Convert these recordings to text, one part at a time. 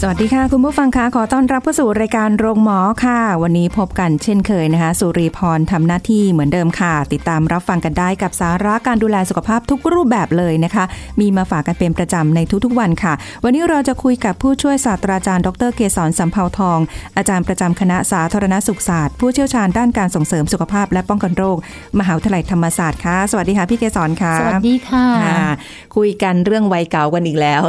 สวัสดีค่ะ คุณผู้ฟังคะขอต้อนรับเข้าสู่รายการโรงหมอค่ะ วันนี้พบกันเช่นเคยนะคะ สุรีพรทำหน้าที่เหมือนเดิมค่ะ ติดตามรับฟังกันได้กับสาระการดูแลสุขภาพทุกรูปแบบเลยนะคะ มีมาฝากกันเป็นประจำในทุกๆวันค่ะ วันนี้เราจะคุยกับผู้ช่วยศาสตราจารย์ ดรเกษรสัมภาวทอง อาจารย์ประจำคณะสาธารณสุขศาสตร์ ผู้เชี่ยวชาญด้านการส่งเสริมสุขภาพและป้องกันโรค มหาวิทยาลัยธรรมศาสตร์ค่ะสวัสดีค่ะพี่เกษรค่ะสวัสดีค่ะค่ะคุยกันเรื่องวัยเก่ากันอีกแล้ว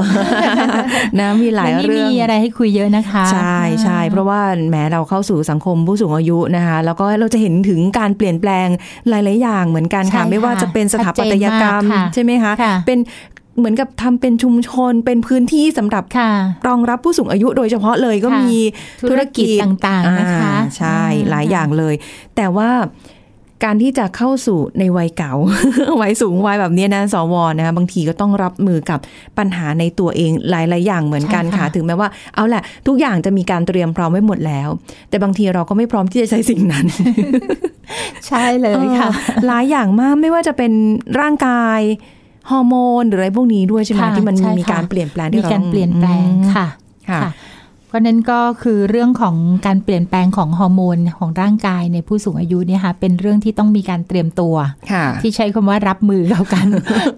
นะมีหลายวันนี้เรื่องมีอะไรให้คุยเยอะนะคะ ใช่ใช่เพราะว่าแม้เราเข้าสู่สังคมผู้สูงอายุนะคะ แล้วก็เราจะเห็นถึงการเปลี่ยนแปลงหลายๆอย่างเหมือนกันค่ะใช่ค่ะไม่ว่าจะเป็นสถาปัตยกรรมชัดเจนมากค่ะใช่ไหมคะค่ะเป็นเหมือนกับทำเป็นชุมชนเป็นพื้นที่สำหรับค่ะรองรับผู้สูงอายุโดยเฉพาะเลยก็ค่ะมีธุรกิจต่างๆนะคะอ่าใช่อ่าหลายอย่างเลย แต่ว่า การที่จะเข้าสู่ในวัยเก่า วัยสูงวัยแบบเนี้ยนะสวนะคะบางทีก็ต้องรับมือกับปัญหาในตัวเองหลาย ๆ อย่างเหมือนกันค่ะ ถึงแม้ว่าเอาแหละ ทุกอย่างจะมีการเตรียมพร้อมไว้หมดแล้ว แต่บางทีเราก็ไม่พร้อมที่จะใช้สิ่งนั้น ใช่เลยค่ะเออหลายอย่างมากไม่ว่าจะเป็นร่างกายฮอร์โมนหรืออะไรพวกนี้ด้วยใช่ไหมค่ะที่มันใช่ค่ะมีการเปลี่ยนแปลงที่มีเราการเปลี่ยนแปลงอืมค่ะค่ะค่ะ เพราะนั้นก็คือเรื่องของการเปลี่ยนแปลงของฮอร์โมนของร่างกายในผู้สูงอายุเนี่ยค่ะเป็นเรื่องที่ต้องมีการเตรียมตัวค่ะที่ใช้คำว่ารับมือกับการ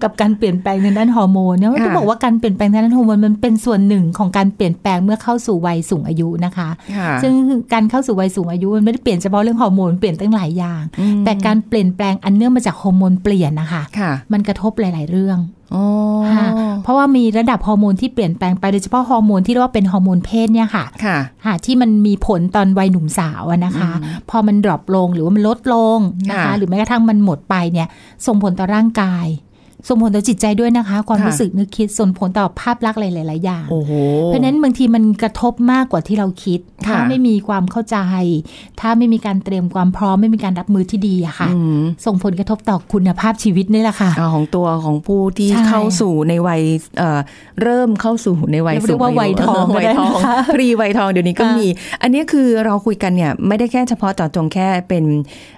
กับการเปลี่ยนแปลงทางด้านฮอร์โมนเนี่ยค่ะต้องบอกว่าการเปลี่ยนแปลงทางด้านฮอร์โมนมันเป็นส่วนหนึ่งของการเปลี่ยนแปลงเมื่อเข้าสู่วัยสูงอายุนะคะค่ะซึ่งการเข้าสู่วัยสูงอายุมันไม่ได้เปลี่ยนเฉพาะเรื่องฮอร์โมนเปลี่ยนตั้งหลายอย่างอืมแต่การเปลี่ยนแปลงอันเนื่องมาจากฮอร์โมนเปลี่ยนนะคะค่ะมันกระทบหลาย ๆ เรื่องอ๋อค่ะ เพราะว่ามีระดับฮอร์โมนที่เปลี่ยนแปลงไปโดยเฉพาะฮอร์โมนที่เรียกว่าเป็นฮอร์โมนเพศเนี่ยค่ะค่ะค่ะที่มันมีผลตอนวัยหนุ่มสาวอะนะคะ พอมันดรอปลงหรือว่ามันลดลงนะคะค่ะหรือแม้กระทั่งมันหมดไปเนี่ยส่งผลต่อร่างกาย ส่งผลต่อจิตใจด้วยนะคะ ความค่ะรู้สึกนึกคิดส่งผลต่อภาพลักษณ์หลาย ๆ อย่างโอ้โหเพราะฉะนั้นบางทีมันกระทบมากกว่าที่เราคิดค่ะถ้าไม่มีความเข้าใจ ถ้าไม่มีการเตรียมความพร้อมไม่มีการรับมือที่ดีอะค่ะอืมส่งผลกระทบต่อคุณภาพชีวิตนี่แหละค่ะอ่าของตัวของผู้ที่ใช่เข้าสู่ในวัยเอ่อเริ่มเข้าสู่ในวัยเรียกสูงว่าอายุวัยทองก็วัยได้ทองนะคะพรีวัยทองเดี๋ยวนี้ก็ค่ะมี อันนี้คือเราคุยกันเนี่ยไม่ได้แค่เฉพาะต่อจงแค่เป็น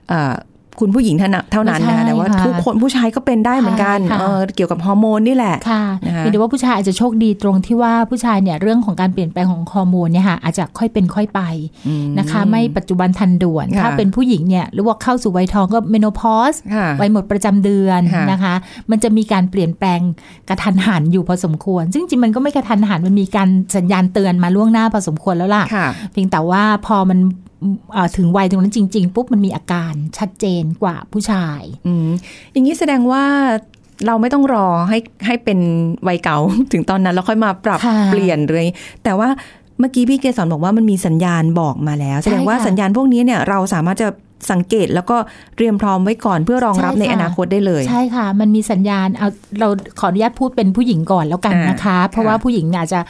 เอ่อ คุณผู้หญิงเท่านั้นเท่านั้นนะคะแต่ว่าทุกคนผู้ชายก็เป็นได้เหมือนกันค่ะเออเกี่ยวกับฮอร์โมนนี่แหละค่ะนะคะเพียงแต่ว่าผู้ชายอาจจะโชคดีตรงที่ว่าผู้ชายเนี่ยเรื่องของการเปลี่ยนแปลงของฮอร์โมนเนี่ยค่ะอาจจะค่อยเป็นค่อยไปนะคะ ไม่ปัจจุบันทันด่วนค่ะถ้าเป็นผู้หญิงเนี่ยหรือว่าเข้าสู่วัยทองก็เมโนพอสค่ะวัยหมดประจำเดือนค่ะนะคะ มันจะมีการเปลี่ยนแปลงกระทันหันอยู่พอสมควร ซึ่งจริงๆมันก็ไม่กระทันหันมันมีการสัญญาณเตือนมาล่วงหน้าพอสมควรแล้วล่ะค่ะเพียงแต่ว่าพอมันเอ่อ ถึงวัยตรงนั้นจริง ๆ ปุ๊บมันมีอาการชัดเจนกว่าผู้ชายอืมอย่างนี้แสดงว่าเราไม่ต้องรอให้ให้เป็นวัยเก่าถึงตอนนั้นแล้วค่อยมาปรับค่ะเปลี่ยนเลยแต่ว่าเมื่อกี้พี่เกศรบอกว่ามันมีสัญญาณบอกมาแล้ว แสดงว่าใช่ค่ะสัญญาณพวกนี้เนี่ยเราสามารถจะ สังเกตแล้วก็เตรียมพร้อมไว้ก่อนเพื่อรองรับใช่ในค่ะอนาคตได้เลย ใช่ค่ะ มันมีสัญญาณเอาเราขออนุญาตพูดเป็นผู้หญิงก่อนแล้วกันนะคะ เพราะว่าผู้หญิงเนี่ยอาจจะ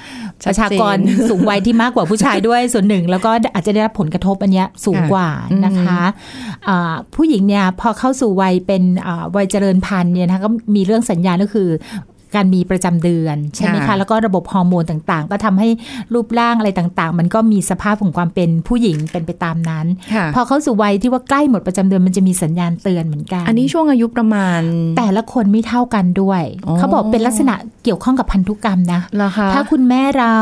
ชัปดเจนระชากรสูงวัยที่มากกว่าผู้ชายด้วยส่วนหนึ่ง แล้วก็อาจจะได้รับผลกระทบอันเนี้ยสูงกว่านะคะอ่าผู้หญิงเนี่ยพอเข้าสู่วัยเป็นอ่าวัยเจริญพันธุ์เนี่ยนะคะก็มีเรื่องสัญญาณก็คือ การมีประจำเดือนใช่ไหมค่ะคะแล้วก็ระบบฮอร์โมนต่างๆ ก็ทำให้รูปร่างอะไรต่างๆ มันก็มีสภาพของความเป็นผู้หญิงเป็นไปตามนั้นค่ะพอเข้าสู่วัยที่ว่าใกล้หมดประจำเดือนมันจะมีสัญญาณเตือนเหมือนกัน อันนี้ช่วงอายุประมาณ แต่ละคนไม่เท่ากันด้วยอ๋อเขาบอกเป็นลักษณะเกี่ยวข้องกับพันธุกรรมนะเหรอคะถ้าคุณแม่เรา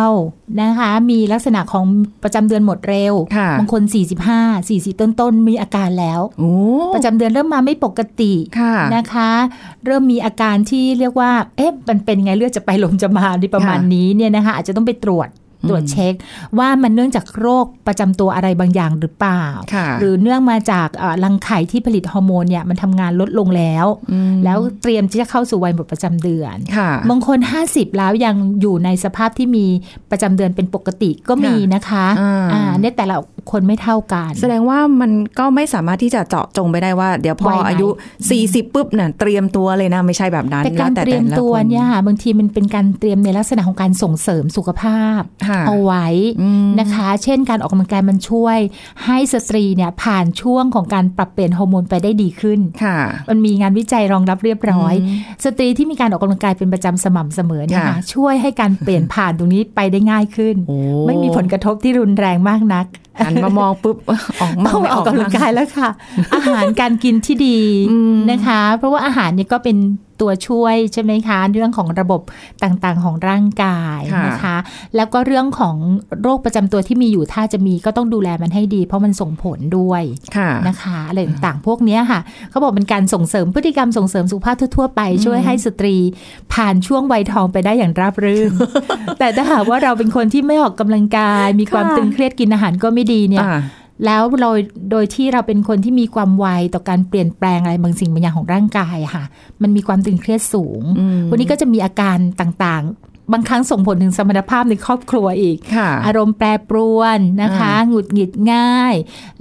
นะคะ มีลักษณะของประจำเดือนหมดเร็วค่ะบางคน 45 40 ต้นๆมีอาการแล้วโอ้ประจำเดือนเริ่มมาไม่ปกติค่ะนะคะ เริ่มมีอาการที่เรียกว่า เอ๊ะ มันเป็นไงเลือดจะไปลมจะมาในประมาณค่ะนี้เนี่ยนะคะ อาจจะต้องไปตรวจ ตรวจเช็ค ว่ามันเนื่องจากโรคประจำตัวอะไรบางอย่างหรือเปล่าค่ะหรือเนื่องมาจากเอ่อรังไข่ที่ผลิตฮอร์โมนเนี่ยมันทำงานลดลงแล้วมแล้วเตรียมที่จะเข้าสู่วัยหมดประจำเดือนค่ะบางคน 50 แล้วยังอยู่ในสภาพที่มีประจำเดือนเป็นปกติก็มีนะคะอ่าในแต่ละคนไม่เท่ากัน แสดงว่ามันก็ไม่สามารถที่จะเจาะจงไปได้ว่า เดี๋ยวพอวัยไหนอายุ 40ปุ๊บเนี่ยเตรียมตัวเลยนะไม่ใช่แบบนั้นแต่การล้วเตรียมละตัวคนเนี่ยค่ะบางทีมันเป็นการเตรียมในลักษณะของการส่งเสริมสุขภาพค่ะเอาไว้อืมนะคะ เช่นการออกกำลังกายมันช่วย ให้สตรีเนี่ยผ่านช่วงของการปรับเปลี่ยนฮอร์โมนไปได้ดีขึ้นค่ะมันมีงานวิจัยรองรับเรียบร้อยอืมสตรีที่มีการออกกำลังกายเป็นประจำสม่ำเสมอเนี่ยค่ะค่ะช่วยให้การเปลี่ยนผ่านตรงนี้ไปได้ง่ายขึ้นโอ้ไม่มีผลกระทบที่รุนแรงมากนักหันมามองปุ๊บออกมาต้องไม่ออกกำลังกายแล้วค่ะ อาหารการกินที่ดีอืมนะคะ เพราะว่าอาหารเนี่ยก็เป็น ตัวช่วยใช่ไหมคะ เรื่องของระบบต่างๆของร่างกายค่ะนะคะ แล้วก็เรื่องของโรคประจำตัวที่มีอยู่ถ้าจะมีก็ต้องดูแลมันให้ดี เพราะมันส่งผลด้วยค่ะนะคะอะไรต่างๆพวกเนี้ยค่ะเขาบอกเป็นการส่งเสริมพฤติกรรมส่งเสริมสุขภาพทั่วๆไปช่วยให้สตรีผ่านช่วงวัยทองไปได้อย่างราบรื่นแต่ถ้าหากว่าเราเป็นคนที่ไม่ออกกำลังกาย มีความค่ะตึงเครียดกินอาหารก็ไม่ดีเนี่ยอ่า แล้วเราโดยที่เราเป็นคนที่มีความไวต่อการเปลี่ยนแปลงอะไรบางสิ่งบางอย่างของร่างกายอะค่ะ มันมีความตึงเครียดสูงอืมวันนี้ก็จะมีอาการต่างๆ บางครั้งส่งผลถึงสมรรถภาพในครอบครัวอีกค่ะอารมณ์แปรปรวนนะคะ หงุดหงิดง่าย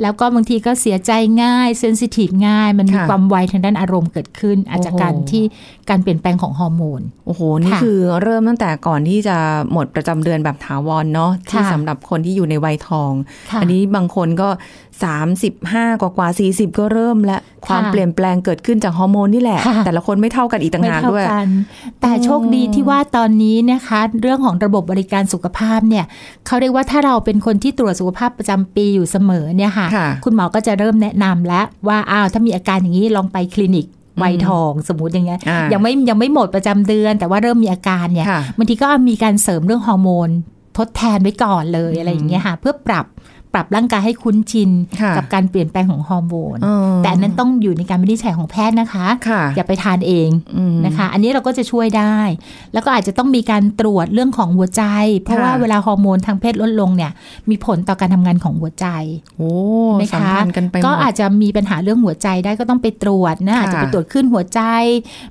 แล้วก็บางทีก็เสียใจง่าย เซนซิทีฟง่าย มันมีค่ะความไวทางด้านอารมณ์เกิดขึ้น อาจจะโอ้โหการที่การเปลี่ยนแปลงของฮอร์โมน โอ้โห นี่ค่ะคือเริ่มตั้งแต่ก่อนที่จะหมดประจำเดือนแบบถาวรเนาะที่ค่ะสำหรับคนที่อยู่ในวัยทองค่ะอันี้บางคนก็ 35 กว่ากว่าๆ40 ก็เริ่มและความค่ะเปลี่ยนแปลงเกิดขึ้นจากฮอร์โมนนี่แหละค่ะแต่ละคนไม่เท่ากันอีกต่างไม่หากเท่าด้วยกันแต่โชคดีที่ว่าตอนนี้นะคะ เรื่องของระบบบริการสุขภาพเนี่ยเขาเรียกว่าถ้าเราเป็นคนที่ตรวจสุขภาพประจำปีอยู่เสมอเนี่ยค่ะค่ะ คุณหมอก็จะเริ่มแนะนำแล้วว่าอ้าวถ้ามีอาการอย่างนี้ลองไปคลินิกวัยทองสมมติอย่างเงี้ยอ่ายัยังไม่ยังไม่หมดประจำเดือน แต่ว่าเริ่มมีอาการเนี่ยค่ะบางทีก็มีการเสริมเรื่องฮอร์โมนทดแทนไว้ก่อนเลยอะไรอย่างเงี้ยค่ะเพื่อปรับ ปรับร่างกายให้คุ้นชินค่ะกับการเปลี่ยนแปลงของฮอร์โมนเออแต่อันนั้นต้องอยู่ในการวินิจฉัยของแพทย์นะคะค่ะอย่าไปทานเองอืมนะคะ อันนี้เราก็จะช่วยได้ แล้วก็อาจจะต้องมีการตรวจเรื่องของหัวใจ เพราะค่ะว่าเวลาฮอร์โมนทางเพศลดลงเนี่ย มีผลต่อการทำงานของหัวใจโอ้ไหมสัมคะพันธ์กันไปหมดก็อาจจะมีปัญหาเรื่องหัวใจได้ก็ต้องไปตรวจนะค่ะอาจจะไปตรวจขึ้นหัวใจ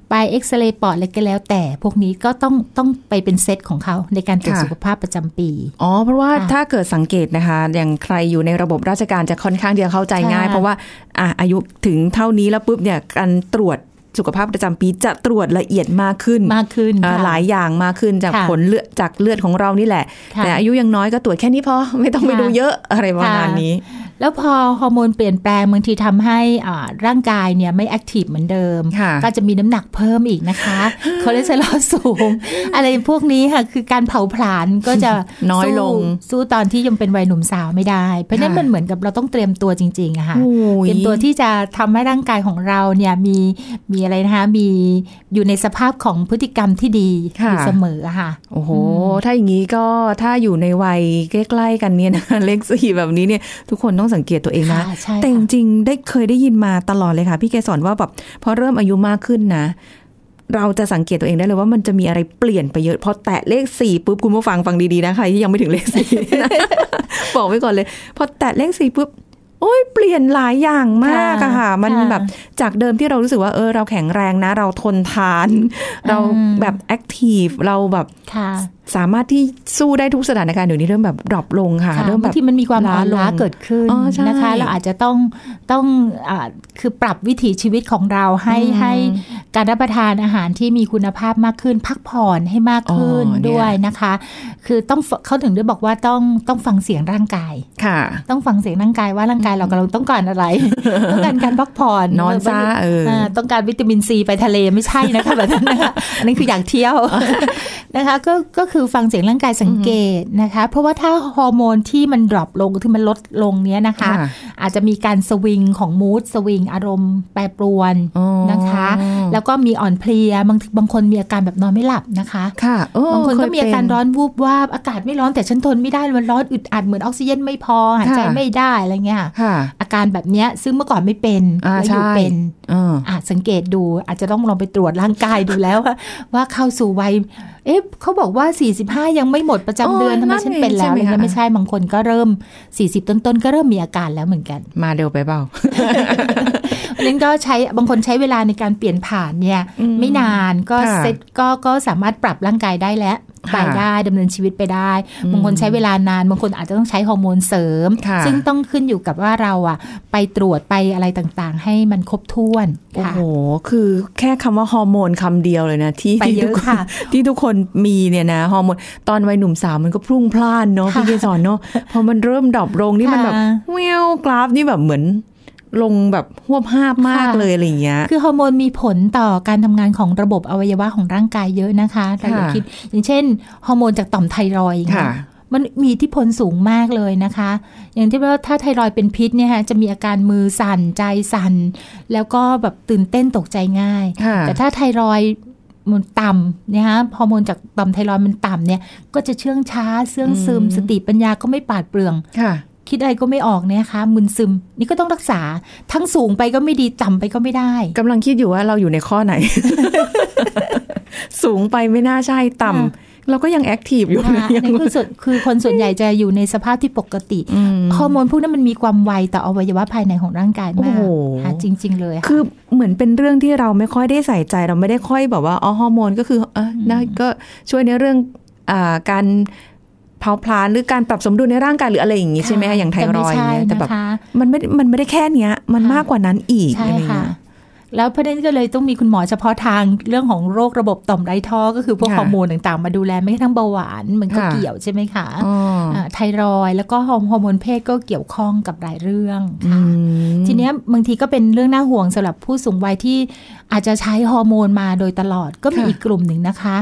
ไปเอ็กซเรย์ปอดอะไรก็แล้ว แต่พวกนี้ก็ต้องต้องไปเป็นเซตของเขาในการตรวจสุขภาพประจำปีอ๋อเพราะว่าค่ะถ้าเกิดสังเกตนะคะอย่างใครอยู่ในระบบราชการจะค่อนข้างที่จะเข้าใจง่ายค่ะเพราะว่าอะอายุถึงเท่านี้แล้วปุ๊บเนี่ยการตรวจสุขภาพประจำปีจะตรวจละเอียดมากขึ้นมากขึ้นอ่าค่ะหลายอย่างมากขึ้นจากค่ะผลเลือดจากเลือดของเรานี่แหละค่ะแต่อายุยังน้อยก็ตรวจแค่นี้พอไม่ต้องไปค่ะดูเยอะอะไรประมาณนี้ แล้วพอฮอร์โมนเปลี่ยนแปลงบางทีทำให้อ่าร่างกายเนี่ยไม่ active เหมือนเดิมค่ะก็จะมีน้ำหนักเพิ่มอีกนะคะคอเลสเตอรอลสูง อะไรพวกนี้ค่ะ คือการเผาผลาญก็จะน้อยลงสู้สู้ตอนที่ยังเป็นวัยหนุ่มสาวไม่ได้ เพราะฉะนั้นค่ะมันเหมือนกับเราต้องเตรียมตัวจริงๆอะค่ะโอ้ยเตรียมตัวที่จะทำให้ร่างกายของเราเนี่ยมีมีอะไรนะคะมีอยู่ในสภาพของพฤติกรรมที่ดีอค่ะยู่เสมออะค่ะโอ้โห ถ้าอย่างนี้ก็ถ้าอยู่ในวัยใกล้ๆกันเนี่ยนะเลขสี่แบบนี้เนี่ยทุกคนต้องสังเกตตัวเองนะค่ะใช่แต่จค่ะริงๆได้เคยได้ยินมาตลอดเลยค่ะ พี่เกสอนว่าแบบพอเริ่มอายุมากขึ้นนะ เราจะสังเกตตัวเองได้เลยว่ามันจะมีอะไรเปลี่ยนไปเยอะ พอแตะเลขสี่ปุ๊บคุณผู้ฟังฟังดีๆนะใครที่ยังไม่ถึงเลขสี่นะบอกไว้ก่อนเลย พอแตะเลขสี่ปุ๊บโอ้ยเปลี่ยนหลายอย่างมากอะค่ะ มันค่ะแบบจากเดิมที่เรารู้สึกว่าเออเราแข็งแรงนะ เราทนทาน เราอืมแบบ active เราแบบค่ะสามารถที่สู้ได้ทุกสถานการณ์เดี๋ยวนี้เริ่มแบบ drop ลงค่ะค่ะเริ่มแบบบางทีมันมีความอ่อนล้าล้าลงเกิดขึ้นอ๋อใช่นะคะเราอาจจะต้องต้องอาคือปรับวิถีชีวิตของเราให้อืมให้การรับประทานอาหารที่มีคุณภาพมากขึ้น พักผ่อนให้มากขึ้นอ๋อเนี่ยด้วยนะคะ คือต้องเขาถึงได้บอกว่าต้องต้องฟังเสียงร่างกายค่ะ ต้องฟังเสียงร่างกายว่าร่างกายเรากำลังต้องการอะไรต้องการการพักผ่อนนอนซะเอออ่าต้องการวิตามินซีไปทะเลไม่ใช่นะคะแบบนั้นนะคะอันนั้นคืออยากเที่ยวนะคะ ก็ก็คือฟังเสียงร่างกายสังเกตนะคะ เพราะว่าถ้าฮอร์โมนที่มัน drop ลงที่มันลดลงเนี้ยนะคะค่ะอาจจะมีการสวิงของมูดสวิงอารมณ์แปรปรวนอ๋อนะคะ แล้วก็มีอ่อนเพลียบางบางคนมีอาการแบบนอนไม่หลับนะคะค่ะเออบางคนก็เยมีอาการเป็นร้อนวูบวาบอากาศไม่ร้อนแต่ฉันทนไม่ได้มันร้อนอึดอัดเหมือนออกซิเจนไม่พอหายใจค่ะไม่ได้อะไรเงี้ยค่ะอา การแบบเนี้ยซึ่งเมื่อก่อนไม่เป็นอ่าแล้วอยู่ใช่เป็นเอออาจสังเกตดู อาจจะต้องลองไปตรวจร่างกายดูแล้วว่าว่าเข้าสู่วัย เอ๊ะเขาบอกว่า 45 ยังไม่หมดประจำเดือนโอ้ทำไมนั่นฉันเป็นแล้วเองใช่ไหมอะไรเงี้ยคะไม่ใช่บางคนก็เริ่ม 40 ต้นๆก็เริ่มมีอาการแล้วเหมือนกัน มาเร็วไปเปล่าเพราะฉะนั้นก็ใช้บางคนใช้เวลาในการเปลี่ยนผ่านเนี่ยอืมไม่นานก็ค่ะเซ็ตก็ก็สามารถปรับร่างกายได้แล้ว ไปได้ดำเนินชีวิตไปได้ บางคนใช้เวลานาน บางคนอาจจะต้องใช้ฮอร์โมนเสริมค่ะซึ่งต้องขึ้นอยู่กับว่าเราอะไปตรวจไปอะไรต่างๆ ให้มันครบถ้วนโอ้ค่ะโห คือแค่คำว่าฮอร์โมนคำเดียวเลยนะ ที่ไปที่เยทุกอะคนค่ะที่ทุกคนมีเนี่ยนะฮอร์โมนตอนวัยหนุ่มสาวมันก็พลุ่งพล่านเนาะค่ะพี่เกสอนเนาะพอมันเริ่ม drop ลงนี่มันแบบค่ะเววกราฟนี่แบบเหมือน ลงแบบฮวบฮาบมากค่ะเลยอะไรอย่างเงี้ย คือฮอร์โมนมีผลต่อการทำงานของระบบอวัยวะของร่างกายเยอะนะคะเราอย่าค่ะคิด อย่างเช่นฮอร์โมนจากต่อมไทรอยด์อย่างเงี้ยค่ะยมันมีอิทธิพลสูงมากเลยนะคะ อย่างที่ว่าถ้าไทรอยด์เป็นพิษเนี่ยฮะจะมีอาการมือสั่นใจสั่น แล้วก็แบบตื่นเต้นตกใจง่ายค่ะแต่ถ้าไทรอยด์มันต่ำนะฮะฮอร์โมนจากต่อมไทรอยด์มันต่ำเนี่ย ก็จะเชื่องช้าเสื่องซึมอืมสติปัญญาก็ไม่ปราดเปรื่อง ค่ะคิดอะไรก็ไม่ออกเนี่ยนะคะมึนซึม นี่ก็ต้องรักษาทั้งสูงไปก็ไม่ดีต่ำไปก็ไม่ได้กำลังคิดอยู่ว่าเราอยู่ในข้อไหน สูงไปไม่น่าใช่ต่ำค่ะเราก็ยังแอคทีฟอยู่นะคะยันั่นคือส่วนคือคนส่วนใหญ่จะอยู่ในสภาพที่ปกติอืมฮอร์โมนพวกนั้นมันมีความไวต่ออวัยวะภายในของร่างกายมากโอ้โหค่ะจริง ๆ เลยค่ะคือเหมือนเป็นเรื่องที่เราไม่ค่อยได้ใส่ใจเราไม่ได้ค่อยแบบว่าอ๋อฮอร์โมนก็คือเออนะก็ช่วยในเรื่องอ่าการ เผาผลาญหรือการปรับสมดุลในร่างกายหรืออะไรอย่างงี้ใช่ไหมคะอย่างไทรอยด์เนี่ยแต่แบบนะคะมันไม่มันไม่ได้แค่เนี้ย มันค่ะมากกว่านั้นอีกใช่อะไรอย่างค่ะเงี้ยแล้วประเด็นก็เลยต้องมีคุณหมอเฉพาะทางเรื่องของโรคระบบต่อมไร้ท่อ ก็คือพวกค่ะฮอร์โมนต่างๆ มาดูแลไม่กระทั่งเบาหวานมันก็ค่ะเกี่ยวใช่ไหมคะอ๋ออ่าไทรอยด์แล้วก็ฮอร์โมนเพศก็เกี่ยวข้องกับหลายเรื่องอืมค่ะทีเนี้ยบางทีก็เป็นเรื่องน่าห่วงสำหรับผู้สูงวัยที่ อาจจะใช้ฮอร์โมนมาโดยตลอดก็มีค่ะอีกกลุ่มหนึ่งนะคะ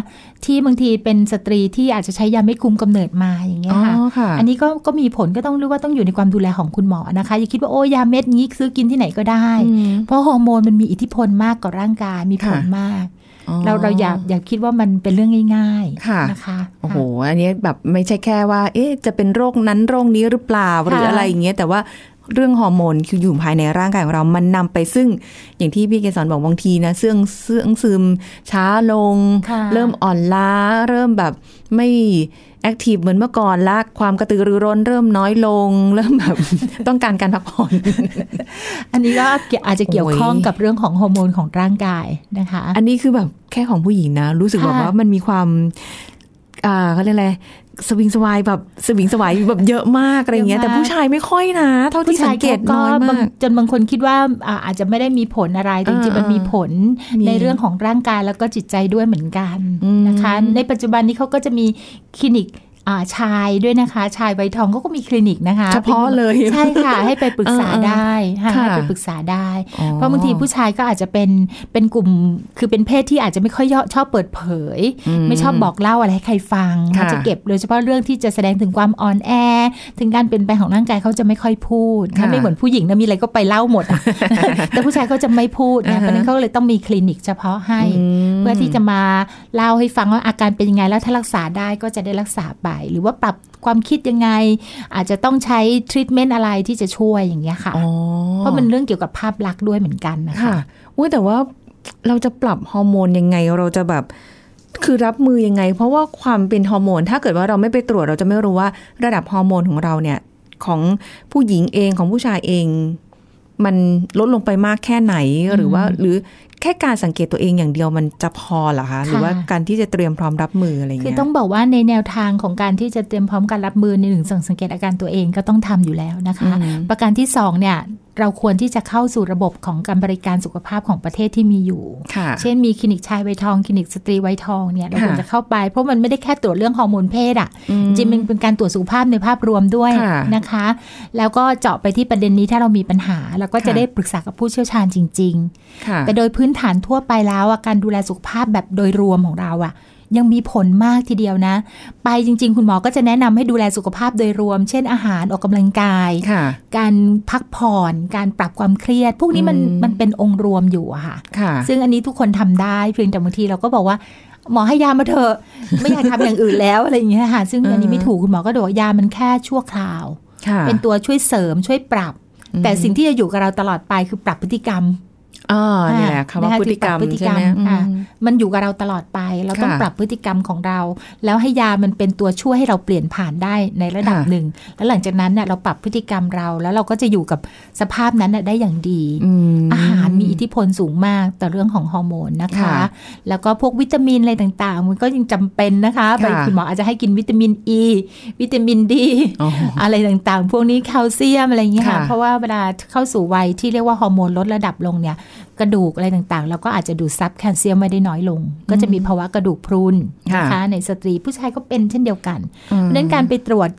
ที่บางทีเป็นสตรีที่อาจจะใช้ยาไม่คุมกำเนิดมาอย่างเงี้ยอ๋อค่ะค่ะ อันนี้ก็ก็มีผลก็ต้องรู้ว่าต้องอยู่ในความดูแลของคุณหมอนะคะอย่าคิดว่าโอ้ยาเม็ดนี้ซื้อกินที่ไหนก็ได้อืมเพราะฮอร์โมนมันมีอิทธิพลมากกับร่างกายมีผลค่ะมากอ๋อเราเราอย่าอย่าคิดว่ามันเป็นเรื่องง่ายค่ะๆนะคะโอ้โหอันนี้แบบไม่ใช่แค่ว่า เอ๊ะจะเป็นโรคนั้นโรคนี้หรือเปล่าหรืออะไรอย่างเงี้ยแต่ว่า เรื่องฮอร์โมนคืออยู่ภายในร่างกายของเรา มันนำไปซึ่งอย่างที่พี่เกสรบอกบางทีนะเสื่องเสื่องซึม ช้าลงค่ะเริ่มอ่อนล้า เริ่มแบบไม่แอคทีฟเหมือนเมื่อก่อนละความกระตือรือร้นเริ่มน้อยลง เริ่มแบบต้องการการพักผ่อน อันนี้ก็เกี่ยวอาจจะเกี่ยวข้องโอ้ยกับเรื่องของฮอร์โมนของร่างกายนะคะ อันนี้คือแบบแค่ของผู้หญิงนะ รู้สึกแบบค่ะว่ามันมีความอ่าเขาเรียกอะไร สวิงสวายแบบสวิงสวายแบบเยอะมากอะไรอย่างเงี้ยแต่ผู้ชายไม่ค่อยนะ เท่าที่สังเกตน้อยบามางกจนบางคนคิดว่าอ่าอาจจะไม่ได้มีผลอะไรแต่จริงๆเออมันมีผลมีในเรื่องของร่างกายแล้วก็จิตใจด้วยเหมือนกันอืมนะคะ ในปัจจุบันนี้เขาก็จะมีคลินิกอ่า ชายด้วยนะคะ ชายใบทองเขาก็มีคลินิกนะคะ เฉพาะเลยใช่ค่ะ ให้ไปปรึกษาเออเออได้ค่ะค่ะให้ไปปรึกษาได้อ๋อเพราะบางทีผู้ชายก็อาจจะเป็นเป็นกลุ่มคือเป็นเพศที่อาจจะไม่ค่อยชอบเปิดเผย ไม่ชอบบอกเล่าอะไรให้ใครฟังค่ะเขาจะเก็บโดยเฉพาะเรื่องที่จะแสดงถึงความอ่อนแอ ถึงการเปลี่ยนแปลงของร่างกายเขาจะไม่ค่อยพูดค่ะนะไม่เหมือนผู้หญิงนะมีอะไรก็ไปเล่าหมดอะแต่ผู้ชายเขาจะไม่พูดอ่านะฮะเพราะฉะนั้นเขาเลยต้องมีคลินิกเฉพาะให้มเพื่อที่จะมาเล่าให้ฟังว่าอาการเป็นยังไงแล้วถ้ารักษาได้ก็จะได้รักษาไปหรือว่าปรับความคิดยังไง อาจจะต้องใช้ทรีทเมนต์อะไรที่จะช่วยอย่างเงี้ยค่ะอ๋อเพราะมันเรื่องเกี่ยวกับภาพลักษณ์ด้วยเหมือนกันนะคะค่ะอุ้ยแต่ว่าเราจะปรับฮอร์โมนยังไงเราจะแบบคือรับมือยังไง เพราะว่าความเป็นฮอร์โมน ถ้าเกิดว่าเราไม่ไปตรวจเราจะไม่รู้ว่าระดับฮอร์โมนของเราเนี่ยของผู้หญิงเองของผู้ชายเอง มันลดลงไปมากแค่ไหนหรือว่าหรือ แค่การสังเกตตัวเองอย่างเดียวมันจะพอเหรอคะ หรือว่าการที่จะเตรียมพร้อมรับมืออะไรคือเงี้ยต้องบอกว่าในแนวทางของการที่จะเตรียมพร้อมการรับมือในหนึ่งสังเกตอาการตัวเองก็ต้องทำอยู่แล้วนะคะอืมประการที่สองเนี่ย เราควรที่จะเข้าสู่ระบบของการบริการสุขภาพของประเทศที่มีอยู่ค่ะเช่นมีคลินิกชายวัยทอง คลินิกสตรีวัยทองเนี่ยเราค่ะควรจะเข้าไปเพราะมันไม่ได้แค่ตรวจเรื่องฮอร์โมนเพศอะอืมจริงๆมันเป็นการตรวจสุขภาพในภาพรวมด้วยค่ะนะคะ แล้วก็เจาะไปที่ประเด็นนี้ถ้าเรามีปัญหาเราก็จะค่ะได้ปรึกษากับผู้เชี่ยวชาญจริงๆค่ะแต่โดยพื้นฐานทั่วไปแล้วอะการดูแลสุขภาพแบบโดยรวมของเราอะ ยังมีผลมากทีเดียวนะ ไปจริง ๆ คุณหมอก็จะแนะนำให้ดูแลสุขภาพโดยรวม เช่นอาหารออกกำลังกายค่ะการพักผ่อน การปรับความเครียด พวกนี้มันอืมมันเป็นองค์รวมอยู่อะค่ะค่ะซึ่งอันนี้ทุกคนทำได้เพียงแต่บางทีเราก็บอกว่าหมอให้ยามาเถอะไม่อยากทำอย่างอื่นแล้วอะไรอย่างเงี้ยค่ะซึ่งอันนี้ไม่ถูกคุณหมอก็บอกว่ายามันแค่ชั่วคราวค่ะเป็นตัวช่วยเสริมช่วยปรับ แต่สิ่งที่จะอยู่กับเราตลอดไปคือปรับพฤติกรรม อ่าเนี่ยแหละคำว่านะคะพฤติกรรมปบพฤติใช่กรรไหมมอะอืมมันอยู่กับเราตลอดไป เราต้องค่ะปรับพฤติกรรมของเรา แล้วให้ยามันเป็นตัวช่วยให้เราเปลี่ยนผ่านได้ในระดับค่ะหนึ่ง แล้วหลังจากนั้นเนี่ยเราปรับพฤติกรรมเรา แล้วเราก็จะอยู่กับสภาพนั้นน่ะได้อย่างดีอืมอาหารมีอิทธิพลสูงมากต่อเรื่องของฮอร์โมนนะคะค่ะแล้วก็พวกวิตามินอะไรต่างๆ มันก็ยังจำเป็นนะคะไปค่ะคุณหมออาจจะให้กินวิตามินอ e, ีวิตามินดีอ๋ออะไรต่างๆ พวกนี้แคลเซียมอะไรอย่างเงี้ยค่ะค่ะเพราะว่าเวลาเข้าสู่วัยที่เรียกว่าฮอร์โมนลดระดับลงเนี่ยกระดูกอะไรต่างๆ เราก็อาจจะดูดซับแคลเซียมไม่ได้น้อยลง ก็จะมีภาวะกระดูกพรุนนะคะในสตรีผู้ชายก็เป็นเช่นเดียวกันอืมเพราะฉะนั้นการไปตรวจ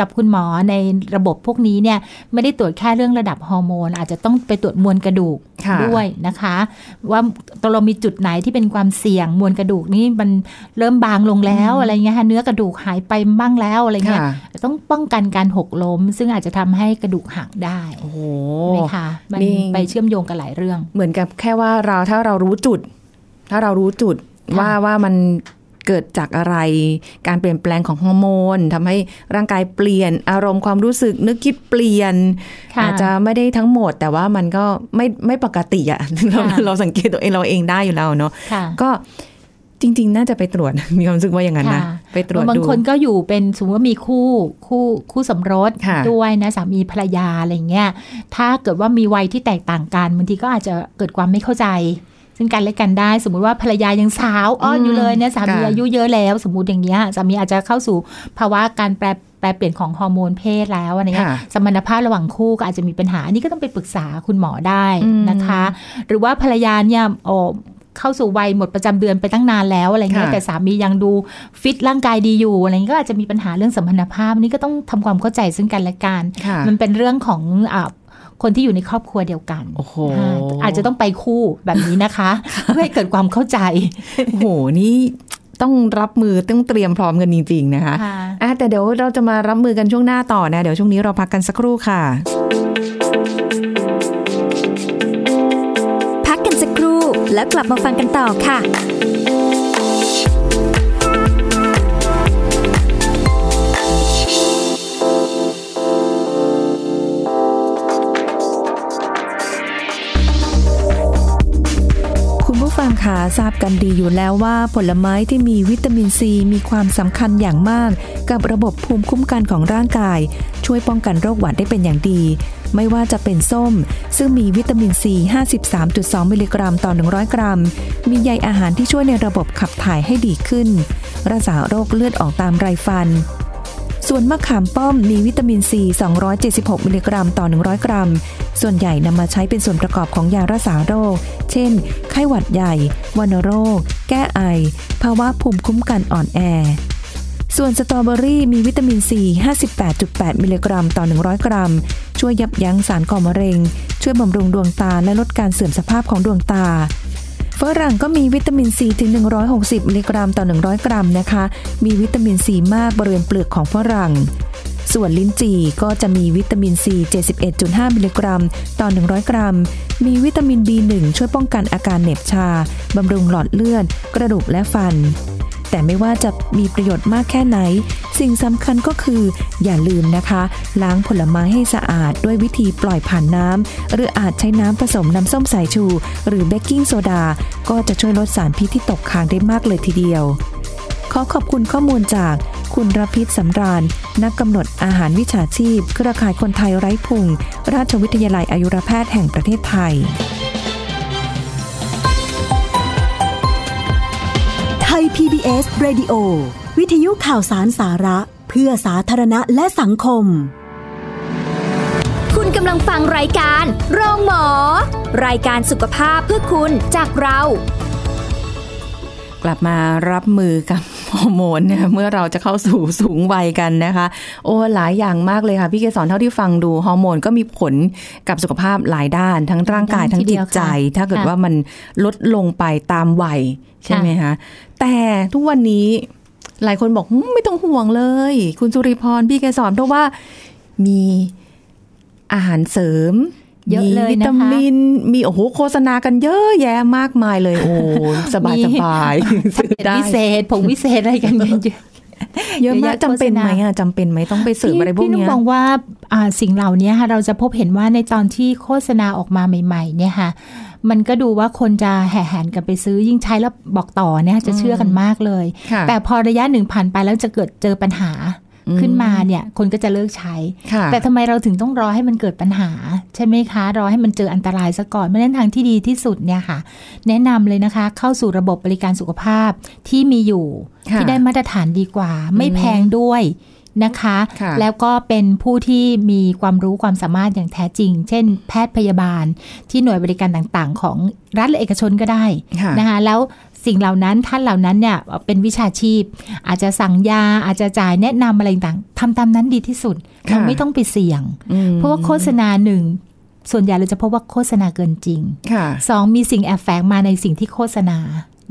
กับคุณหมอในระบบพวกนี้เนี่ยไม่ได้ตรวจแค่เรื่องระดับฮอร์โมน อาจจะต้องไปตรวจมวลกระดูกค่ะด้วยนะคะ ว่าตกลงมีจุดไหนที่เป็นความเสี่ยงมวลกระดูกนี่มันเริ่มบางลงแล้วอะไรเงี้ยค่ะเนื้อกระดูกหายไปบ้างแล้วอะไรเงี้ยค่ะต้องป้องกันการหกล้ม ซึ่งอาจจะทำให้กระดูกหักได้โอ้โหใช่ไหมคะมันนี่ไปเชื่อมโยงกันหลายเรื่อง เหมือนกับแค่ว่าเราถ้าเรารู้จุด ถ้าเรารู้จุดค่ะว่าว่ามัน เกิดจากอะไร การเปลี่ยนแปลงของฮอร์โมนทำให้ร่างกายเปลี่ยนอารมณ์ความรู้สึกนึกคิดเปลี่ยนค่ะอาจจะไม่ได้ทั้งหมด แต่ว่ามันก็ไม่ไม่ปกติอะเราค่ะเราสังเกตตัวเองเราเองได้อยู่แล้วเนาะค่ะก็จริง ๆ น่าจะไปตรวจมีความรู้สึกว่าอย่างนั้นนะค่ะไปตรวจบางดูคนก็อยู่เป็นสมมติว่ามีคู่คู่คู่สมรสค่ะด้วยนะสามีภรรยาอะไรเงี้ยถ้าเกิดว่ามีวัยที่แตกต่างกันบางทีก็อาจจะเกิดความไม่เข้าใจ ซึ่งกันและกันได้ สมมุติว่าภรรยายังสาวอ้อนอยู่เลยเนี่ยสามีค่ะอายุเยอะแล้ว สมมุติอย่างเงี้ยสามีอาจจะเข้าสู่ภาวะการแปรแปรเปลี่ยนของฮอร์โมนเพศแล้วอะไรเงี้ยค่ะสมรรถภาพระหว่างคู่ก็อาจจะมีปัญหา อันนี้ก็ต้องไปปรึกษาคุณหมอได้อืมนะคะ หรือว่าภรรยาเนี่ยโอ้เข้าสู่วัยหมดประจำเดือนไปตั้งนานแล้วอะไรเงี้ยค่ะแต่สามียังดูฟิตร่างกายดีอยู่อะไรเงี้ยก็อาจจะมีปัญหาเรื่องสัมพันธภาพอันนี้ก็ต้องทำความเข้าใจซึ่งกันและกันค่ะมันเป็นเรื่องของอ่า คนที่อยู่ในครอบครัวเดียวกันโอ้โหอ่าอาจจะต้องไปคู่แบบนี้นะคะเพื่อให้เกิดความเข้าใจโอ้โหนี่ต้องรับมือต้องเตรียมพร้อมกันจริงๆนะคะค่ะอะแต่เดี๋ยวเราจะมารับมือกันช่วงหน้าต่อนะเดี๋ยวช่วงนี้เราพักกันสักครู่ค่ะ พักกันสักครู่แล้วกลับมาฟังกันต่อค่ะ ผู้ฟังคะทราบกันดีอยู่แล้วว่าผลไม้ที่มีวิตามินซีมีความสำคัญอย่างมาก กับระบบภูมิคุ้มกันของร่างกาย ช่วยป้องกันโรคหวัดได้เป็นอย่างดี ไม่ว่าจะเป็นส้ม ซึ่งมีวิตามินซี 53.2 มิลลิกรัมต่อ 100 กรัม มีใยอาหารที่ช่วยในระบบขับถ่ายให้ดีขึ้น รักษาโรคเลือดออกตามไรฟัน ส่วนมะขามป้อมมีวิตามินซี 276 มิลลิกรัมต่อ 100 กรัม ส่วนใหญ่นำมาใช้เป็นส่วนประกอบของยารักษาโรค เช่น ไข้หวัดใหญ่ วัณโรค แก้ไอ ภาวะภูมิคุ้มกันอ่อนแอ ส่วนสตรอเบอรี่มีวิตามินซี 58.8 มิลลิกรัมต่อ 100 กรัม ช่วยยับยั้งสารก่อมะเร็ง ช่วยบำรุงดวงตาและลดการเสื่อมสภาพของดวงตา ฝรั่งก็มีวิตามินซีถึง 160 มิลลิกรัมต่อ 100 กรัมนะคะ มีวิตามินซีมากบริเวณเปลือกของฝรั่ง ส่วนลิ้นจี่ก็จะมีวิตามินซี 71.5 มิลลิกรัม ต่อ 100 กรัม มีวิตามิน B1 ช่วยป้องกันอาการเหน็บชา บำรุงหลอดเลือด กระดูกและฟัน แต่ไม่ว่าจะมีประโยชน์มากแค่ไหน สิ่งสำคัญก็คือ อย่าลืมนะคะ ล้างผลไม้ให้สะอาดด้วยวิธีปล่อยผ่านน้ำหรืออาจใช้น้ำผสมน้ำส้มสายชู หรือเบกกิ้งโซดา ก็จะช่วยลดสารพิษที่ตกค้างได้มากเลยทีเดียว ขอขอบคุณข้อมูลจากคุณรพิษสำราญ นักกำหนดอาหารวิชาชีพ เครือข่ายคนไทยไร้พุง ราชวิทยาลัยอายุรแพทย์แห่งประเทศไทย PBS Radio วิทยุข่าวสารสาระ เพื่อสาธารณะและสังคม คุณกำลังฟังรายการโรงหมอ รายการสุขภาพเพื่อคุณจากเรา กลับมารับมือกับฮอร์โมนเนี่ยเมื่อเราจะเข้าสู่สูงวัยกันนะคะ โอ้หลายอย่างมากเลยค่ะ พี่เกสรเท่าที่ฟังดูฮอร์โมนก็มีผลกับสุขภาพหลายด้าน ทั้งร่างกายด้านทั้งทีเดีจิตยวใจค่ะถ้าเกิดค่ะว่ามันลดลงไปตามวัยใช่ไหมคะ แต่ทุกวันนี้หลายคนบอกหืมไม่ต้องห่วงเลย คุณสุริพรพี่เกสรเพราะว่ามีอาหารเสริมเยอะเลยมีวินะคะตามิน มีโอ้โหโฆษณากันเยอะแยะมากมายเลย โอ้สบายสบายๆซื้อได้วิเศษผงวิเศษอะไรกันเยอะเยอะเยอะมากแยะจำเป็นไหมโฆษณาอะจำเป็นไหมต้องไปเสริมอะไรพวกพี่นุ่เนี้มยมองว่าอ่าสิ่งเหล่านี้ค่ะเราจะพบเห็นว่าในตอนที่โฆษณาออกมาใหม่ ๆ เนี่ยค่ะ มันก็ดูว่าคนจะแห่แหนกันไปซื้อยิ่งใช้แล้วบอกต่อเนี่ยจะเชื่อกันมากเลยค่ะแต่พอระยะหนึ่งผ่านไปแล้วจะเกิดเจอปัญหาขึ้นมาเนี่ยคนก็จะเลิกใช้ค่ะแต่ทำไมเราถึงต้องรอให้มันเกิดปัญหา ใช่ไหมคะ รอให้มันเจออันตรายซะก่อนเพราะฉะนั้นทางที่ดีที่สุดเนี่ยค่ะ แนะนำเลยนะคะ เข้าสู่ระบบบริการสุขภาพที่มีอยู่ค่ะที่ได้มาตรฐานดีกว่า ไม่แพงด้วย นะคะค่ะแล้วก็เป็นผู้ที่มีความรู้ความสามารถอย่างแท้จริง เช่น แพทย์พยาบาลที่หน่วยบริการต่างๆ ของรัฐและเอกชนก็ได้ค่ะนะคะแล้วสิ่งเหล่านั้นท่านเหล่านั้นเนี่ยเป็นวิชาชีพ อาจจะสั่งยาอาจจะจ่ายแนะนำอะไรต่างๆทำตามนั้นดีที่สุดค่ะเราไม่ต้องไปเสี่ยงอืมเพราะว่าโฆษณาหนึ่งส่วนใหญ่เราจะพบว่าโฆษณาเกินจริงค่ะสองมีสิ่งแอบแฝงมาในสิ่งที่โฆษณา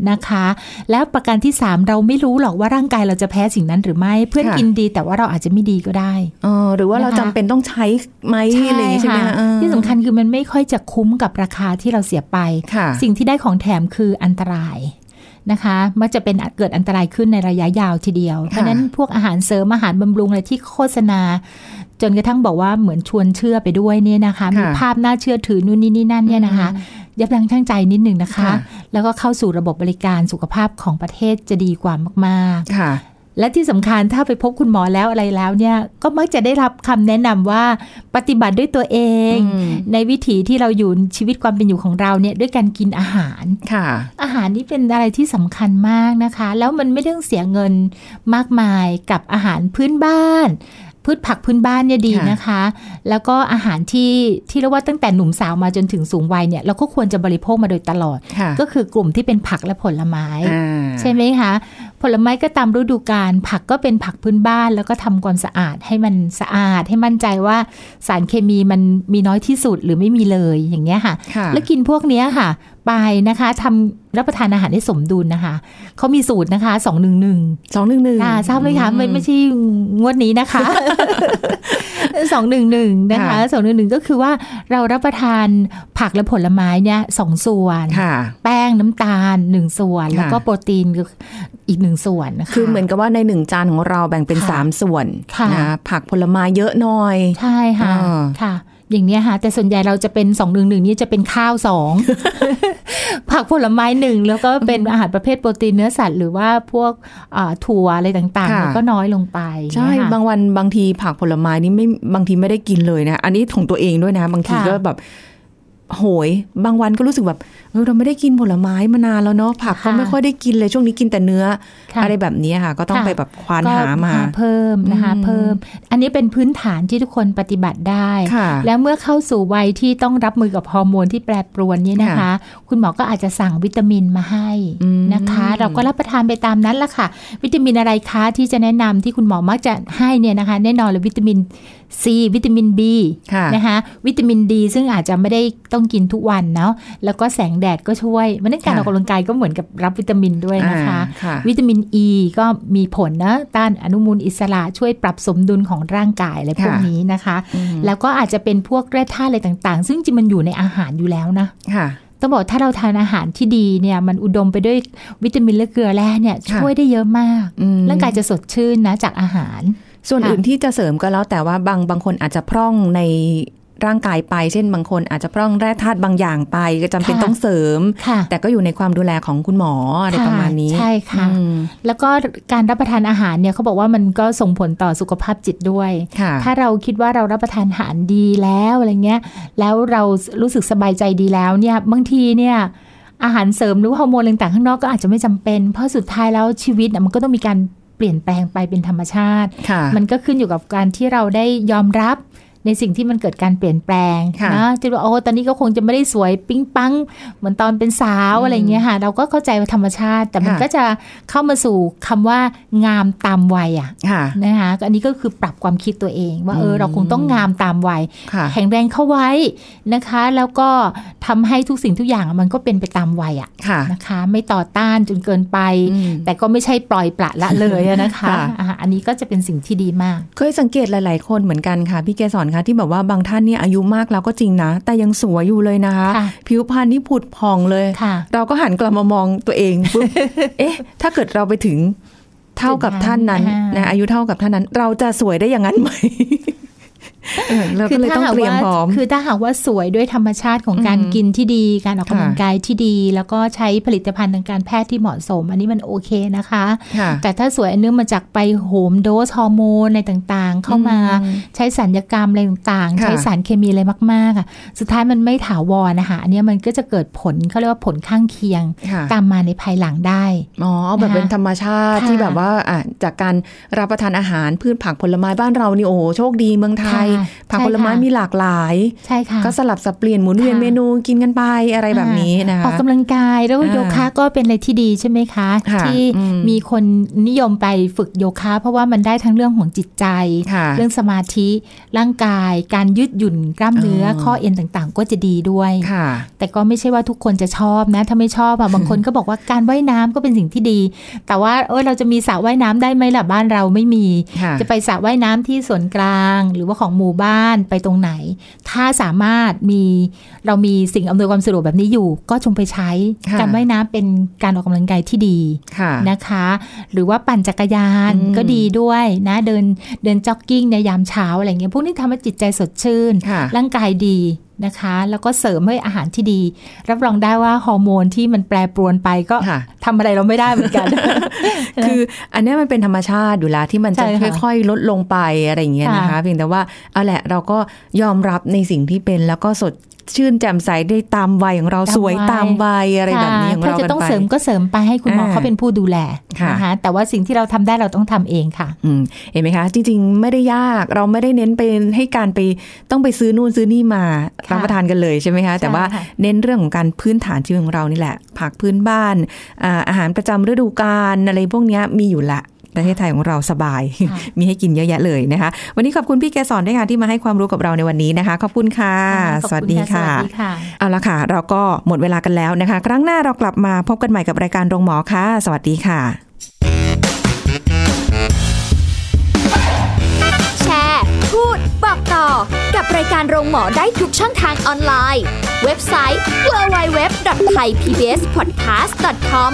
นะคะ แล้วประการที่สามเราไม่รู้หรอกว่าร่างกายเราจะแพ้สิ่งนั้นหรือไม่ เพื่อนค่ะกินดีแต่ว่าเราอาจจะไม่ดีก็ได้เออหรือว่าเรานะคะจำเป็นต้องใช้ไหมอะไรอย่างงี้ใช่ไหมค่ะเออที่สำคัญคือมันไม่ค่อยจะคุ้มกับราคาที่เราเสียไปค่ะสิ่งที่ได้ของแถมคืออันตรายนะคะมักจะเป็นเกิดอันตรายขึ้นในระยะยาวทีเดียว เพราะฉะนั้นพวกอาหารเสริมอาหารบำรุงอะไรที่โฆษณา จนกระทั่งบอกว่าเหมือนชวนเชื่อไปด้วยเนี่ยนะคะ มีค่ะภาพน่าเชื่อถือนู่นนี่นี่นั่นเนี่ยนะคะ ยับยั้งชั่งใจนิดหนึ่งนะคะค่ะแล้วก็เข้าสู่ระบบบริการสุขภาพของประเทศจะดีกว่ามากค่ะๆและที่สำคัญถ้าไปพบคุณหมอแล้วอะไรแล้วเนี่ยก็มักจะได้รับคำแนะนำว่าปฏิบัติด้วยตัวเองอืมในวิถีที่เราอยู่ชีวิตความเป็นอยู่ของเราเนี่ยด้วยการกินอาหารค่ะ อาหารนี่เป็นอะไรที่สำคัญมากนะคะ แล้วมันไม่ต้องเสียเงินมากมายกับอาหารพื้นบ้าน พืชผักพื้นบ้านเนี่ยดีค่ะนะคะ แล้วก็อาหารที่ที่เรียกว่าตั้งแต่หนุ่มสาวมาจนถึงสูงวัยเนี่ยเราก็ควรจะบริโภคมาโดยตลอดค่ะก็คือกลุ่มที่เป็นผักและผลไม้อ่าใช่ไหมคะ ผลไม้ก็ตามฤดูกาลผักก็เป็นผักพื้นบ้าน แล้วก็ทำความสะอาดให้มันสะอาด ให้มั่นใจว่าสารเคมีมันมีน้อยที่สุดหรือไม่มีเลยอย่างเงี้ยค่ะค่ะแล้วกินพวกเนี้ยค่ะ ไปนะคะทำรับประทานอาหารให้สมดุลนะคะ เขามีสูตรนะคะสองหนึ่งหนึ่งสองหนึ่งหนึ่งอ่าทราบไหมคะไม่ไม่ใช่งวดนี้นะคะสองหนึ่งหนึ่งนะคะค่ะสองหนึ่งหนึ่งก็คือว่าเรารับประทานผักและผลไม้เนี่ยสองส่วนค่ะแป้งน้ำตาลหนึ่งส่วนค่ะแล้วก็โปรตีนอีกหนึ่งส่วนนะคะคือเหมือนกับว่าในหนึ่งจานของเราแบ่งเป็นค่ะสามส่วนค่ะนะผักผลไม้เยอะหน่อย ใช่ค่ะอ่าค่ะ อย่างเนี้ยค่ะแต่ส่วนใหญ่เราจะเป็นสองหนึ่งหนึ่งนี่จะเป็นข้าวสองผักผลไม้หนึ่งแล้วก็เป็นอาหารประเภทโปรตีนเนื้อสัตว์หรือว่าพวกอ่าถั่วอะไรต่างค่ะๆมันก็น้อยลงไป ใช่นะคะบางวันบางทีผักผลไม้นี่ไม่บางทีไม่ได้กินเลยนะ อันนี้ของตัวเองด้วยนะ บางทีค่ะก็แบบ โหย บางวันก็รู้สึกแบบเออเราไม่ได้กินผลไม้มานานแล้วเนาะผักก็ค่ะไม่ค่อยได้กินเลยช่วงนี้กินแต่เนื้อค่ะอะไรแบบนี้ค่ะ ก็ต้องค่ะไปแบบควานก็หามาเพิ่มนะคะอืมเพิ่ม อันนี้เป็นพื้นฐานที่ทุกคนปฏิบัติได้ค่ะแล้วเมื่อเข้าสู่วัยที่ต้องรับมือกับฮอร์โมนที่แปรปรวนนี้นะคะค่ะคุณหมอก็อาจจะสั่งวิตามินมาให้อืมนะคะ เราก็รับประทานไปตามนั้นละค่ะ วิตามินอะไรคะที่จะแนะนำที่คุณหมอมักจะให้เนี่ยนะคะ แน่นอนเลยวิตามิน ซีวิตามิน B ค่ะนะคะวิตามินดีซึ่งอาจจะไม่ได้ต้องกินทุกวันเนาะแล้วก็แสงแดดก็ช่วยมันนั้นการค่ะออกกำลังกายก็เหมือนกับรับวิตามินด้วยนะคะอ่าค่ะวิตามินอ e ีก็มีผลนะต้านอนุมูลอิสระช่วยปรับสมดุลของร่างกายอะไรพวกค่ะนี้นะคะอืมแล้วก็อาจจะเป็นพวกแร่ธาตุอะไรต่างๆ ซึ่งจริงมันอยู่ในอาหารอยู่แล้วนะค่ะต้องบอกถ้าเราทานอาหารที่ดีเนี่ยมันอุดมไปด้วยวิตามินและเกลือแร่เนี่ยค่ะช่วยได้เยอะมากอืมร่างกายจะสดชื่นนะจากอาหาร ส่วนค่ะอื่นที่จะเสริมก็แล้วแต่ว่าบางบางคนอาจจะพร่องในร่างกายไป เช่นบางคนอาจจะพร่องแร่ธาตุบางอย่างไป ก็จำเป็นค่ะต้องเสริมค่ะแต่ก็อยู่ในความดูแลของคุณหมออะไรค่ะประมาณนี้ ใช่ค่ะอืมแล้วก็การรับประทานอาหารเนี่ยเขาบอกว่ามันก็ส่งผลต่อสุขภาพจิตด้วยค่ะถ้าเราคิดว่าเรารับประทานอาหารดีแล้วอะไรเงี้ย แล้วเรารู้สึกสบายใจดีแล้วเนี่ย บางทีเนี่ยอาหารเสริมหรือว่าฮอร์โมนอะไรต่างๆข้างนอกก็อาจจะไม่จำเป็น เพราะสุดท้ายแล้วชีวิตน่ะมันก็ต้องมีการ เปลี่ยนแปลงไปเป็นธรรมชาติค่ะมันก็ขึ้นอยู่กับการที่เราได้ยอมรับ ในสิ่งที่มันเกิดการเปลี่ยนแปลงค่ะนะจะว่าโอ้ตอนนี้ก็คงจะไม่ได้สวยปิ๊งปัง เหมือนตอนเป็นสาวอะไรเงี้ยค่ะ เราก็เข้าใจว่าธรรมชาติ แต่มันค่ะก็จะเข้ามาสู่คำว่างามตามวัยอะค่ะนะคะก็อันนี้ก็คือปรับความคิดตัวเอง ว่าเอออืมเราคงต้องงามตามวัยค่ะแข็งแรงเข้าไว้นะคะ แล้วก็ทำให้ทุกสิ่งทุกอย่างมันก็เป็นไปตามวัยอะค่ะนะคะ ไม่ต่อต้านจนเกินไปอืมแต่ก็ไม่ใช่ปล่อยปละละเลยอะนะคะค่ะอ่าอันนี้ก็จะเป็นสิ่งที่ดีมาก เคยสังเกตหลาย ๆ คนเหมือนกันค่ะพี่เกสรคะที่แบบว่าบางท่านเนี่ยอายุมากแล้วก็จริงนะ แต่ยังสวยอยู่เลยนะคะค่ะผิวพรรณนี่ผุดผ่องเลยค่ะเราก็หันกลับมามองตัวเองปุ๊บเอ๊ะ ถ้าเกิดเราไปถึงเท่ากับท่านนั้นอ่านนะอายุเท่ากับท่านนั้น เราจะสวยได้อย่างนั้นไหม เออเราก็เลยต้องเตรียมพร้อมคือถ้าหากว่าสวยด้วยธรรมชาติของการอืมกินที่ดี การออกกำลังค่ะกายที่ดี แล้วก็ใช้ผลิตภัณฑ์ทางการแพทย์ที่เหมาะสม อันนี้มันโอเคนะคะค่ะแต่ถ้าสวยอันเนื่องมาจากไปโหมโดสฮอร์โมนอะไรต่างๆ เข้ามาอืมใช้สัญญกรรมอะไรต่างๆค่ะใช้สารเคมีอะไรมากๆอะสุดท้ายมันไม่ถาวรนะคะอันเนี้ยมันก็จะเกิดผลเขาเรียกว่าผลข้างเคียงค่ะตามมาในภายหลังได้อ๋อเอาแบบนะคะเป็นธรรมชาติค่ะที่แบบว่าอะจากการรับประทานอาหารพืชผักผลไม้บ้านเรานี่โอ้โหโชคดีเมืองไทยค่ะผักใช่ผลไม้ค่ะมีหลากหลายใช่ค่ะก็สลับสับเปลี่ยนหมุนเวียนค่ะเมนูกินกันไปอะไรแบบนี้นะคะออกกำลังกายแล้วก็อ่าโยคะก็เป็นอะไรที่ดีใช่ไหมคะค่ะที่อืมมีคนนิยมไปฝึกโยคะ เพราะว่ามันได้ทั้งเรื่องของจิตใจค่ะเรื่องสมาธิร่างกาย การยืดหยุ่นกล้ามเนื้อออข้อเอ็นต่างๆ ก็จะดีด้วยค่ะ แต่ก็ไม่ใช่ว่าทุกคนจะชอบนะ ถ้าไม่ชอบอะบางคนก็บอกว่าการว่ายน้ำก็เป็นสิ่งที่ดี แต่ว่าเออเราจะมีสระว่ายน้ำได้ไหมล่ะบ้านเราไม่มีค่ะจะไปสระว่ายน้ำที่ส่วนกลาง หรือว่าของหมู่บ้านไปตรงไหน ถ้าสามารถมีเรามีสิ่งอำนวยความสะดวกแบบนี้อยู่ ก็จงไปใช้ค่ะการว่ายน้ำเป็นการออกกำลังกายที่ดีค่ะนะคะ หรือว่าปั่นจักรยานอืมก็ดีด้วยนะเดินเดินจ็อกกิ้งในยามเช้าอะไรเงี้ยพวกนี้ทำให้จิตใจสดชื่นค่ะร่างกายดี นะคะ แล้วก็เสริมให้อาหารที่ดี รับรองได้ว่าฮอร์โมนที่มันแปรปรวนไปก็ค่ะทำอะไรเราไม่ได้เหมือนกัน คืออันเนี้ยมันเป็นธรรมชาติอยู่แล้วที่มันจะใช่ค่ะค่อยๆ ลดลงไปอะไรอย่างเงี้ยนะคะค่ะเพียงแต่ว่าเอาแหละเราก็ยอมรับในสิ่งที่เป็นแล้วก็สด ชื่นแจ่มใสได้ตามวัยของเราสวยตามวัยอะไรแบบนี้ของถ้าเราจะกันต้องไปเสริมก็เสริมไปให้คุณหมออ่าเขาเป็นผู้ดูแลค่ะนะคะแต่ว่าสิ่งที่เราทำได้เราต้องทำเองค่ะอืมเห็นไหมคะ จริง ๆ ไม่ได้ยากเราไม่ได้เน้นไปให้การไปต้องไปซื้อนู่นซื้อนี่มาค่ะรับประทานกันเลยใช่ไหมคะ แต่ว่าค่ะเน้นเรื่องของการพื้นฐานชีวิตของเรานี่แหละผักพื้นบ้านอ่าอาหารประจำฤดูกาลอะไรพวกเนี้ยมีอยู่ละ ประเทศไทยของเราสบายค่ะมีให้กินเยอะแยะเลยนะคะ วันนี้ขอบคุณพี่แกสอนด้วยค่ะที่มาให้ความรู้กับเราในวันนี้นะคะ ขอบคุณค่ะขอบสวัสณดีค่ะ สวัสดีค่ะ เอาละค่ะ เราก็หมดเวลากันแล้วนะคะ ครั้งหน้าเรากลับมาพบกันใหม่กับรายการโรงหมอค่ะ สวัสดีค่ะ แชร์ พูด บอกต่อ กับรายการโรงหมอได้ทุกช่องทางออนไลน์ เว็บไซต์ www.thaipbspodcast.com